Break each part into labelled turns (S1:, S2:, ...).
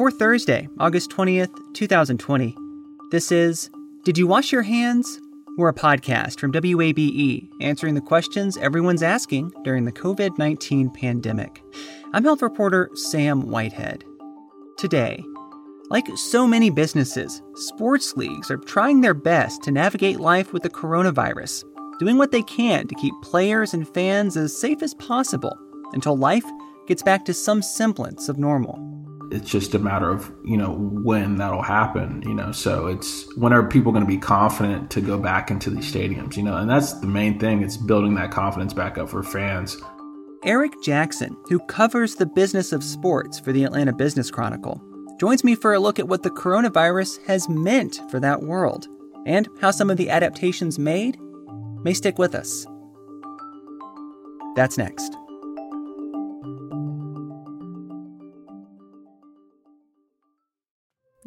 S1: for Thursday, August 20th, 2020. This is Did You Wash Your Hands? We're a podcast from WABE answering the questions everyone's asking during the COVID 19 pandemic. I'm health reporter Sam Whitehead. Today, like so many businesses, sports leagues are trying their best to navigate life with the coronavirus, doing what they can to keep players and fans as safe as possible until life gets back to some semblance of normal.
S2: It's just a matter of, you know, when that'll happen, you know. So it's when are people going to be confident to go back into these stadiums, you know? And that's the main thing, it's building that confidence back up for fans.
S1: Eric Jackson, who covers the business of sports for the Atlanta Business Chronicle, joins me for a look at what the coronavirus has meant for that world and how some of the adaptations made may stick with us. That's next.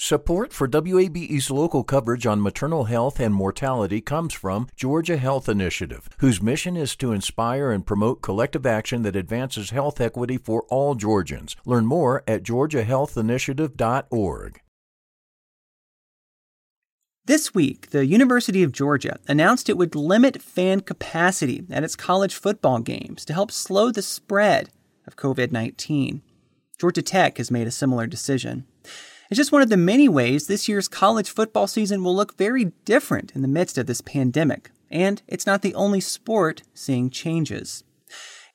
S3: Support for WABE's local coverage on maternal health and mortality comes from Georgia Health Initiative, whose mission is to inspire and promote collective action that advances health equity for all Georgians. Learn more at georgiahealthinitiative.org.
S1: This week, the University of Georgia announced it would limit fan capacity at its college football games to help slow the spread of COVID 19. Georgia Tech has made a similar decision. It's just one of the many ways this year's college football season will look very different in the midst of this pandemic. And it's not the only sport seeing changes.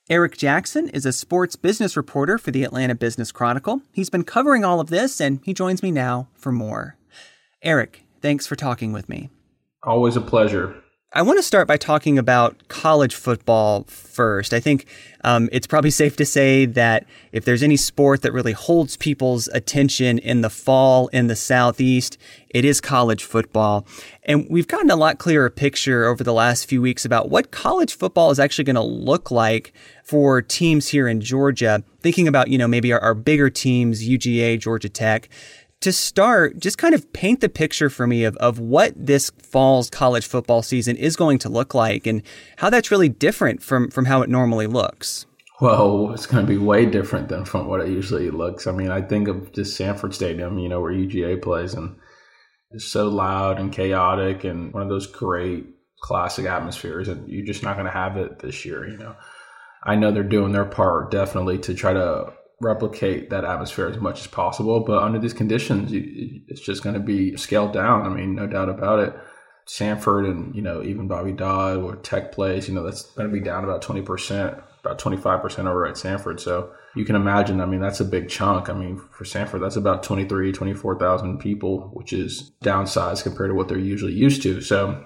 S1: Eric Jackson is a sports business reporter for the Atlanta Business Chronicle. He's been covering all of this, and he joins me now for more. Eric, thanks for talking with me.
S2: Always a pleasure.
S1: I want to start by talking about college football first. I think um, it's probably safe to say that if there's any sport that really holds people's attention in the fall in the Southeast, it is college football. And we've gotten a lot clearer picture over the last few weeks about what college football is actually going to look like for teams here in Georgia. Thinking about, you know, maybe our, our bigger teams, UGA, Georgia Tech to start, just kind of paint the picture for me of, of what this fall's college football season is going to look like and how that's really different from, from how it normally looks.
S2: Well, it's going to be way different than from what it usually looks. I mean, I think of just Sanford Stadium, you know, where UGA plays, and it's so loud and chaotic and one of those great classic atmospheres, and you're just not going to have it this year, you know. I know they're doing their part definitely to try to replicate that atmosphere as much as possible. But under these conditions, it's just going to be scaled down. I mean, no doubt about it. Sanford and you know even Bobby Dodd or Tech plays, you know that's going to be down about twenty percent, about twenty five percent over at Sanford. So you can imagine. I mean, that's a big chunk. I mean, for Sanford, that's about 23, 24,000 people, which is downsized compared to what they're usually used to. So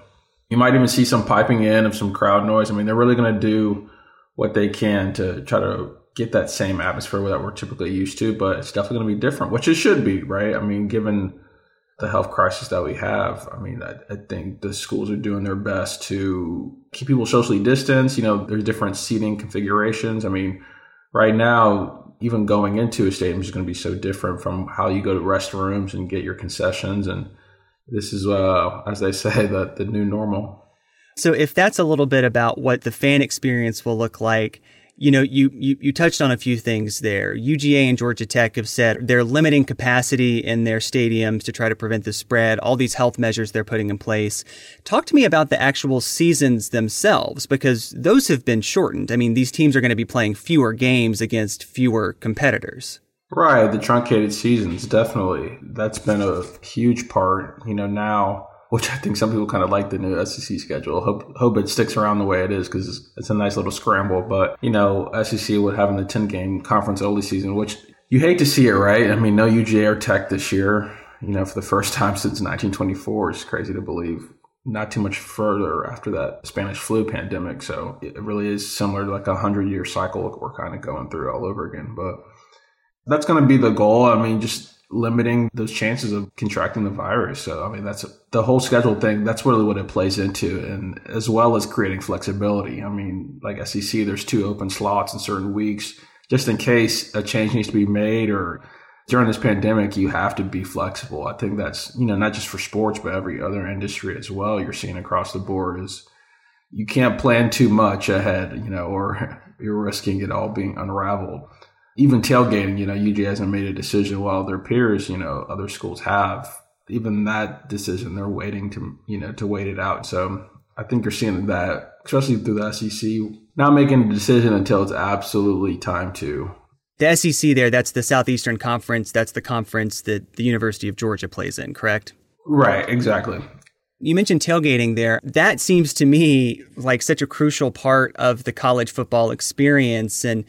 S2: you might even see some piping in of some crowd noise. I mean, they're really going to do what they can to try to get that same atmosphere that we're typically used to, but it's definitely going to be different, which it should be, right? I mean, given the health crisis that we have, I mean, I, I, think the schools are doing their best to keep people socially distanced. You know, there's different seating configurations. I mean, right now, even going into a stadium is going to be so different from how you go to restrooms and get your concessions. And this is, uh, as they say, the, the new normal.
S1: So, if that's a little bit about what the fan experience will look like, you know, you, you, you touched on a few things there. UGA and Georgia Tech have said they're limiting capacity in their stadiums to try to prevent the spread, all these health measures they're putting in place. Talk to me about the actual seasons themselves, because those have been shortened. I mean, these teams are going to be playing fewer games against fewer competitors.
S2: Right. The truncated seasons, definitely. That's been a huge part. You know, now which I think some people kind of like the new SEC schedule. Hope hope it sticks around the way it is because it's, it's, a nice little scramble. But you know, SEC would having the ten game conference only season, which you hate to see it, right? I mean, no UGA or Tech this year. You know, for the first time since 1924, it's crazy to believe. Not too much further after that Spanish flu pandemic, so it really is similar to like a hundred year cycle we're kind of going through all over again. But that's going to be the goal. I mean, just limiting those chances of contracting the virus. So, I mean, that's the whole schedule thing. That's really what it plays into, and as well as creating flexibility. I mean, like SEC, there's two open slots in certain weeks just in case a change needs to be made or during this pandemic, you have to be flexible. I think that's, you know, not just for sports, but every other industry as well. You're seeing across the board is you can't plan too much ahead, you know, or you're risking it all being unraveled. Even tailgating, you know, UG hasn't made a decision while their peers, you know, other schools have. Even that decision, they're waiting to, you know, to wait it out. So I think you're seeing that, especially through the SEC, not making a decision until it's absolutely time to.
S1: The SEC there, that's the Southeastern Conference. That's the conference that the University of Georgia plays in, correct?
S2: Right, exactly.
S1: You mentioned tailgating there. That seems to me like such a crucial part of the college football experience. And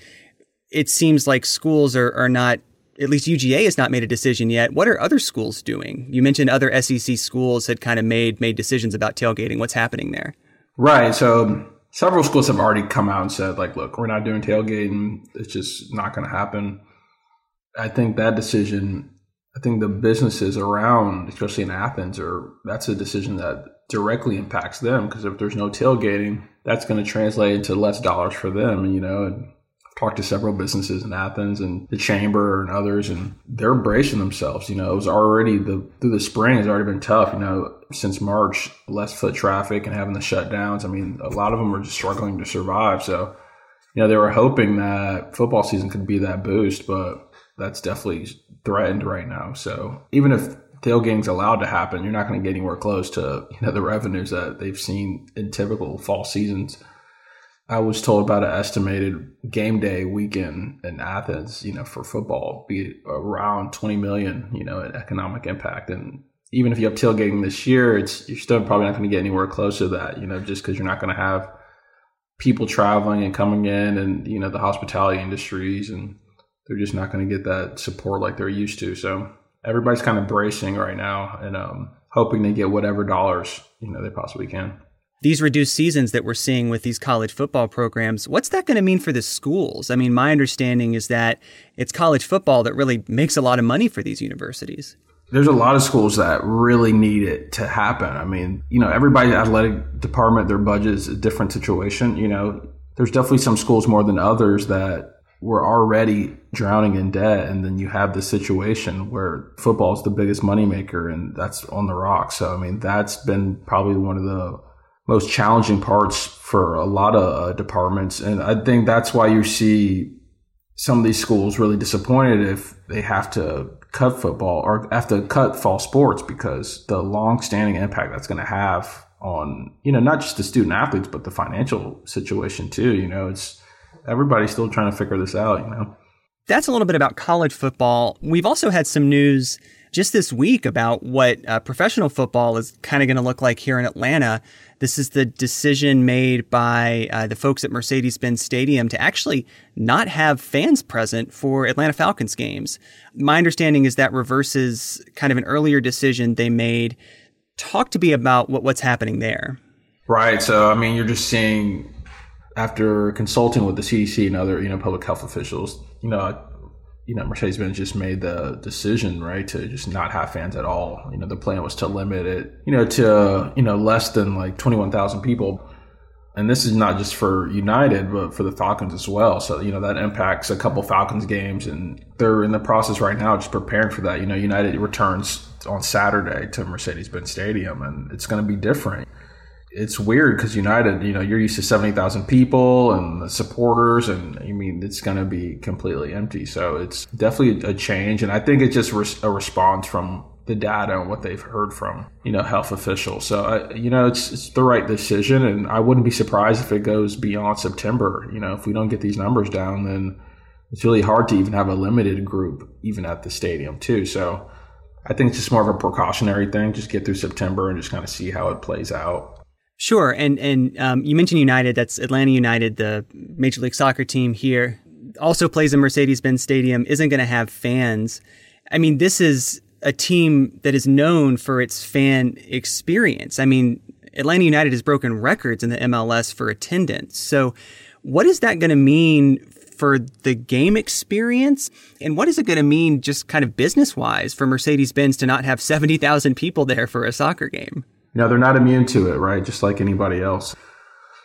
S1: it seems like schools are, are not, at least UGA has not made a decision yet. What are other schools doing? You mentioned other SEC schools had kind of made made decisions about tailgating. What's happening there?
S2: Right. So several schools have already come out and said, like, look, we're not doing tailgating. It's just not going to happen. I think that decision, I think the businesses around, especially in Athens, are that's a decision that directly impacts them because if there's no tailgating, that's going to translate into less dollars for them, you know. And talked to several businesses in Athens and the chamber and others, and they're bracing themselves. You know, it was already the through the spring has already been tough. You know, since March, less foot traffic and having the shutdowns. I mean, a lot of them are just struggling to survive. So, you know, they were hoping that football season could be that boost, but that's definitely threatened right now. So, even if tailgating's allowed to happen, you're not going to get anywhere close to you know the revenues that they've seen in typical fall seasons. I was told about an estimated game day weekend in Athens, you know, for football be around 20 million, you know, in economic impact. And even if you have tailgating this year, it's you're still probably not going to get anywhere close to that, you know, just because you're not going to have people traveling and coming in, and you know, the hospitality industries, and they're just not going to get that support like they're used to. So everybody's kind of bracing right now and um, hoping they get whatever dollars you know they possibly can
S1: these reduced seasons that we're seeing with these college football programs, what's that going to mean for the schools? I mean, my understanding is that it's college football that really makes a lot of money for these universities.
S2: There's a lot of schools that really need it to happen. I mean, you know, everybody's athletic department, their budget is a different situation. You know, there's definitely some schools more than others that were already drowning in debt. And then you have the situation where football is the biggest moneymaker and that's on the rocks. So, I mean, that's been probably one of the most challenging parts for a lot of uh, departments. And I think that's why you see some of these schools really disappointed if they have to cut football or have to cut fall sports because the long-standing impact that's going to have on you know not just the student athletes but the financial situation too you know it's everybody's still trying to figure this out you know
S1: that's a little bit about college football we've also had some news just this week about what uh, professional football is kind of going to look like here in Atlanta. This is the decision made by uh, the folks at Mercedes Benz Stadium to actually not have fans present for Atlanta Falcons games. My understanding is that reverses kind of an earlier decision they made. Talk to me about what, what's happening there.
S2: Right. So, I mean, you're just seeing after consulting with the CDC and other, you know, public health officials, you know, you know, Mercedes Benz just made the decision, right, to just not have fans at all. You know, the plan was to limit it, you know, to, you know, less than like 21,000 people. And this is not just for United, but for the Falcons as well. So, you know, that impacts a couple Falcons games. And they're in the process right now just preparing for that. You know, United returns on Saturday to Mercedes Benz Stadium, and it's going to be different it's weird because United, you know, you're used to 70,000 people and supporters, and I mean, it's going to be completely empty. So it's definitely a change. And I think it's just re- a response from the data and what they've heard from, you know, health officials. So, uh, you know, it's, it's the right decision. And I wouldn't be surprised if it goes beyond September. You know, if we don't get these numbers down, then it's really hard to even have a limited group, even at the stadium, too. So, I think it's just more of a precautionary thing. Just get through September and just kind of see how it plays out.
S1: Sure, and and um, you mentioned United. That's Atlanta United, the Major League Soccer team here. also plays in Mercedes Benz Stadium, isn't going to have fans. I mean, this is a team that is known for its fan experience. I mean, Atlanta United has broken records in the MLS for attendance. So, what is that going to mean for the game experience? And what is it going to mean just kind of business wise for Mercedes Benz to not have 70,000 people there for a soccer game?
S2: Know, they're not immune to it, right? Just like anybody else.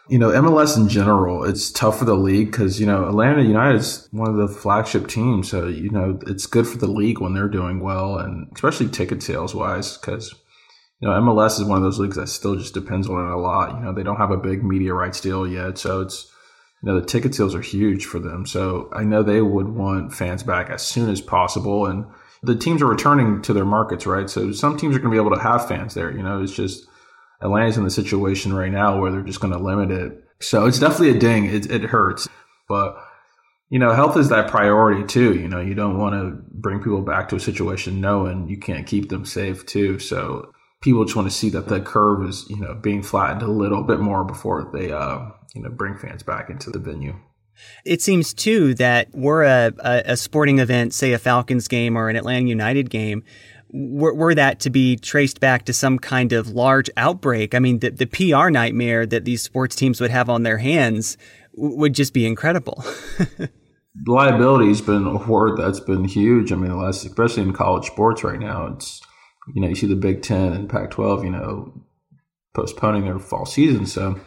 S2: You know, MLS in general, it's tough for the league because, you know, Atlanta United is one of the flagship teams. So, you know, it's good for the league when they're doing well and especially ticket sales wise because, you know, MLS is one of those leagues that still just depends on it a lot. You know, they don't have a big media rights deal yet. So it's, you know, the ticket sales are huge for them. So I know they would want fans back as soon as possible. And the teams are returning to their markets, right? So some teams are going to be able to have fans there. You know, it's just, Atlanta's in the situation right now where they're just going to limit it. So it's definitely a ding. It, it hurts, but you know, health is that priority too. You know, you don't want to bring people back to a situation knowing you can't keep them safe too. So people just want to see that the curve is, you know, being flattened a little bit more before they, uh, you know, bring fans back into the venue.
S1: It seems too that we're a, a, sporting event, say a Falcons game or an Atlanta United game, were, were, that to be traced back to some kind of large outbreak, I mean, the, the PR nightmare that these sports teams would have on their hands would just be incredible.
S2: Liability has been a word that's been huge. I mean, the last, especially in college sports right now, it's, you know, you see the Big Ten and Pac 12, you know, postponing their fall season. So,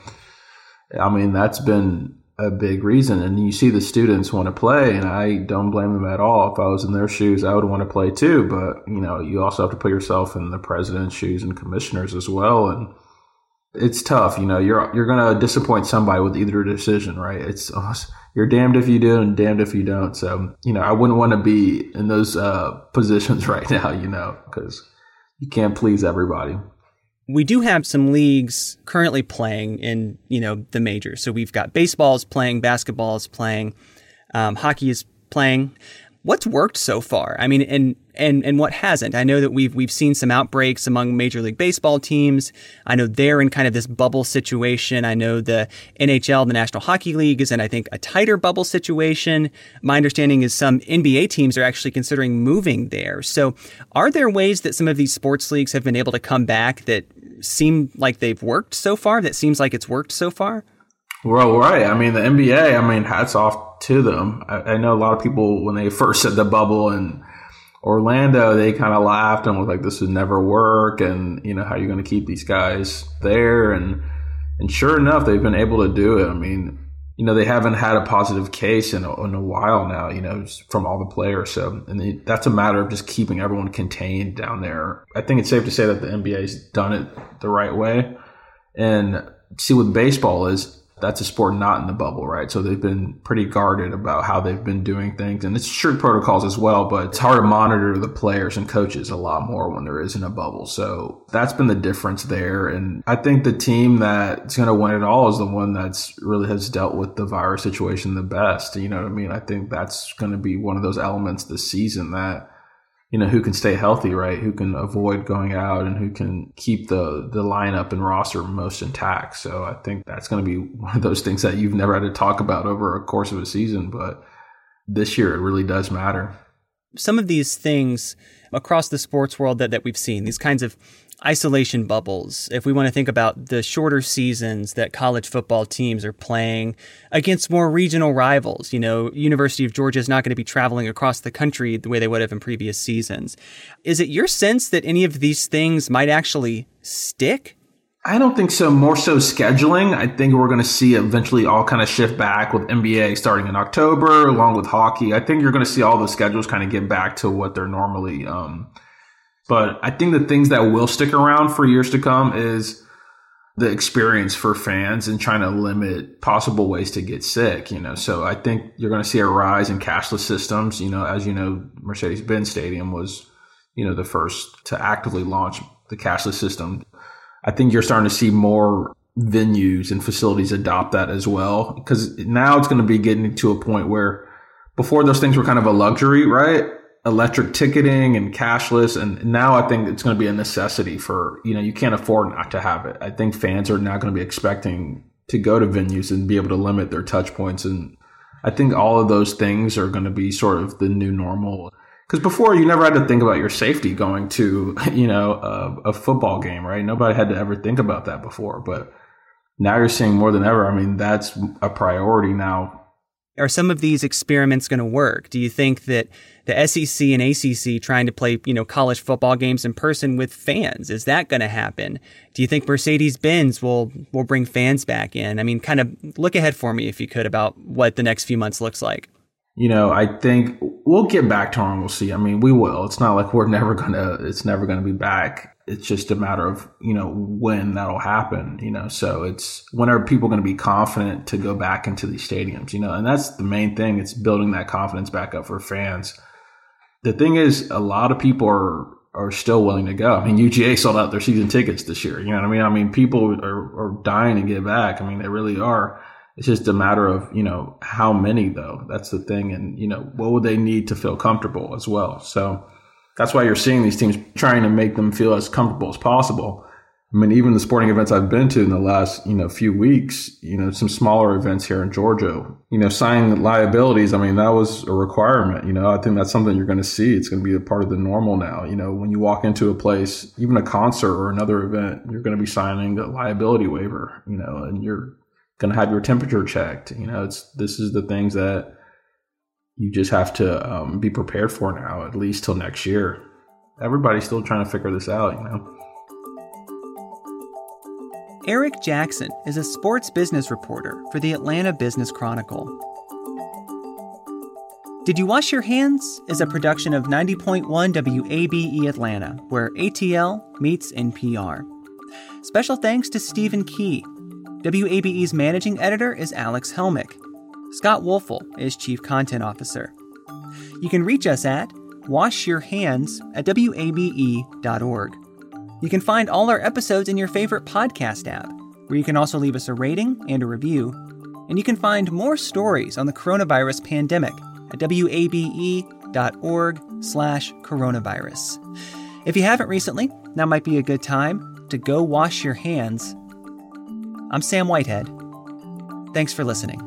S2: I mean, that's been a big reason. And you see the students want to play, and I don't blame them at all. If I was in their shoes, I would want to play too. But you know, you also have to put yourself in the president's shoes and commissioners as well. And it's tough. You know, you're you're to disappoint somebody with either decision, right? It's you're damned if you do and damned if you don't. So you know, I wouldn't want to be in those uh, positions right now. You know, because you can't please everybody
S1: we do have some leagues currently playing in you know the majors. So we've got baseball's playing, basketball's playing, um, hockey is playing. What's worked so far? I mean, and and and what hasn't? I know that we've we've seen some outbreaks among Major League Baseball teams. I know they're in kind of this bubble situation. I know the NHL, the National Hockey League, is in I think a tighter bubble situation. My understanding is some NBA teams are actually considering moving there. So, are there ways that some of these sports leagues have been able to come back that seem like they've worked so far? That seems like it's worked so far.
S2: Well, right. I mean, the NBA. I mean, hats off to them. I, I know a lot of people when they first said the bubble and Orlando, they kind of laughed and was like, "This would never work," and you know, how are you going to keep these guys there? And and sure enough, they've been able to do it. I mean, you know, they haven't had a positive case in a, in a while now. You know, from all the players. So, and they, that's a matter of just keeping everyone contained down there. I think it's safe to say that the NBA's done it the right way. And see, what baseball is that's a sport not in the bubble, right? So they've been pretty guarded about how they've been doing things. And it's strict protocols as well, but it's hard to monitor the players and coaches a lot more when there isn't a bubble. So that's been the difference there. And I think the team that's going to win it all is the one that's really has dealt with the virus situation the best. You know what I mean? I think that's going to be one of those elements this season that you know, who can stay healthy, right? Who can avoid going out and who can keep the, the lineup and roster most intact. So I think that's going to be one of those things that you've never had to talk about over a course of a season. But this year, it really does matter.
S1: Some of these things across the sports world that, that we've seen, these kinds of isolation bubbles, if we want to think about the shorter seasons that college football teams are playing against more regional rivals, you know, University of Georgia is not going to be traveling across the country the way they would have in previous seasons. Is it your sense that any of these things might actually stick?
S2: I don't think so. More so scheduling. I think we're going to see eventually all kind of shift back with NBA starting in October, along with hockey. I think you're going to see all the schedules kind of get back to what they're normally um, but I think the things that will stick around for years to come is the experience for fans and trying to limit possible ways to get sick, you know. So I think you're going to see a rise in cashless systems, you know, as you know, Mercedes-Benz Stadium was, you know, the first to actively launch the cashless system. I think you're starting to see more venues and facilities adopt that as well because now it's going to be getting to a point where before those things were kind of a luxury, right? Electric ticketing and cashless and now i think it's going to be a necessity for you know you can't afford not to have it i think fans are now going to be expecting to go to venues and be able to limit their touch points and I think all of those things are going to be sort of the new normal. Because before you never had to think about your safety going to, you know, a, a football game, right? Nobody had to ever think about that before. But now you're seeing more than ever. I mean, that's a priority now
S1: are some of these experiments going to work? Do you think that the SEC and ACC trying to play, you know, college football games in person with fans is that going to happen? Do you think Mercedes-Benz will will bring fans back in? I mean, kind of look ahead for me if you could about what the next few months looks like.
S2: You know, I think we'll get back to normalcy. I mean, we will. It's not like we're never gonna. It's never gonna be back it's just a matter of you know when that'll happen you know? So it's when are people going to be confident to go back into these stadiums you know? And that's the main thing it's building that confidence back up for fans. The thing is a lot of people are are still willing to go. I mean uga sold out their season tickets this year you know what i mean? I mean people are, are dying to get back. I mean they really are. It's just a matter of you know how many though. That's the thing and you know what would they need to feel comfortable as well? So that's why you're seeing these teams trying to make them feel as comfortable as possible. I mean, even the sporting events I've been to in the last, you know, few weeks, you know, some smaller events here in Georgia, you know, signing liabilities. I mean, that was a requirement. You know, I think that's something you're going to see. It's going to be a part of the normal now. You know, when you walk into a place, even a concert or another event, you're going to be signing the liability waiver, you know, and you're going to have your temperature checked. You know, it's, this is the things that you just have to um, be prepared for now, at least till next year. Everybody's still trying to figure this out, you know.
S1: Eric Jackson is a sports business reporter for the Atlanta Business Chronicle. Did You Wash Your Hands is a production of 90.1 WABE Atlanta, where ATL meets NPR. Special thanks to Stephen Key. WABE's managing editor is Alex Helmick. Scott Woelfel is Chief Content Officer. You can reach us at washyourhands at wabe.org. You can find all our episodes in your favorite podcast app, where you can also leave us a rating and a review. And you can find more stories on the coronavirus pandemic at wabe.org slash coronavirus. If you haven't recently, now might be a good time to go wash your hands. I'm Sam Whitehead. Thanks for listening.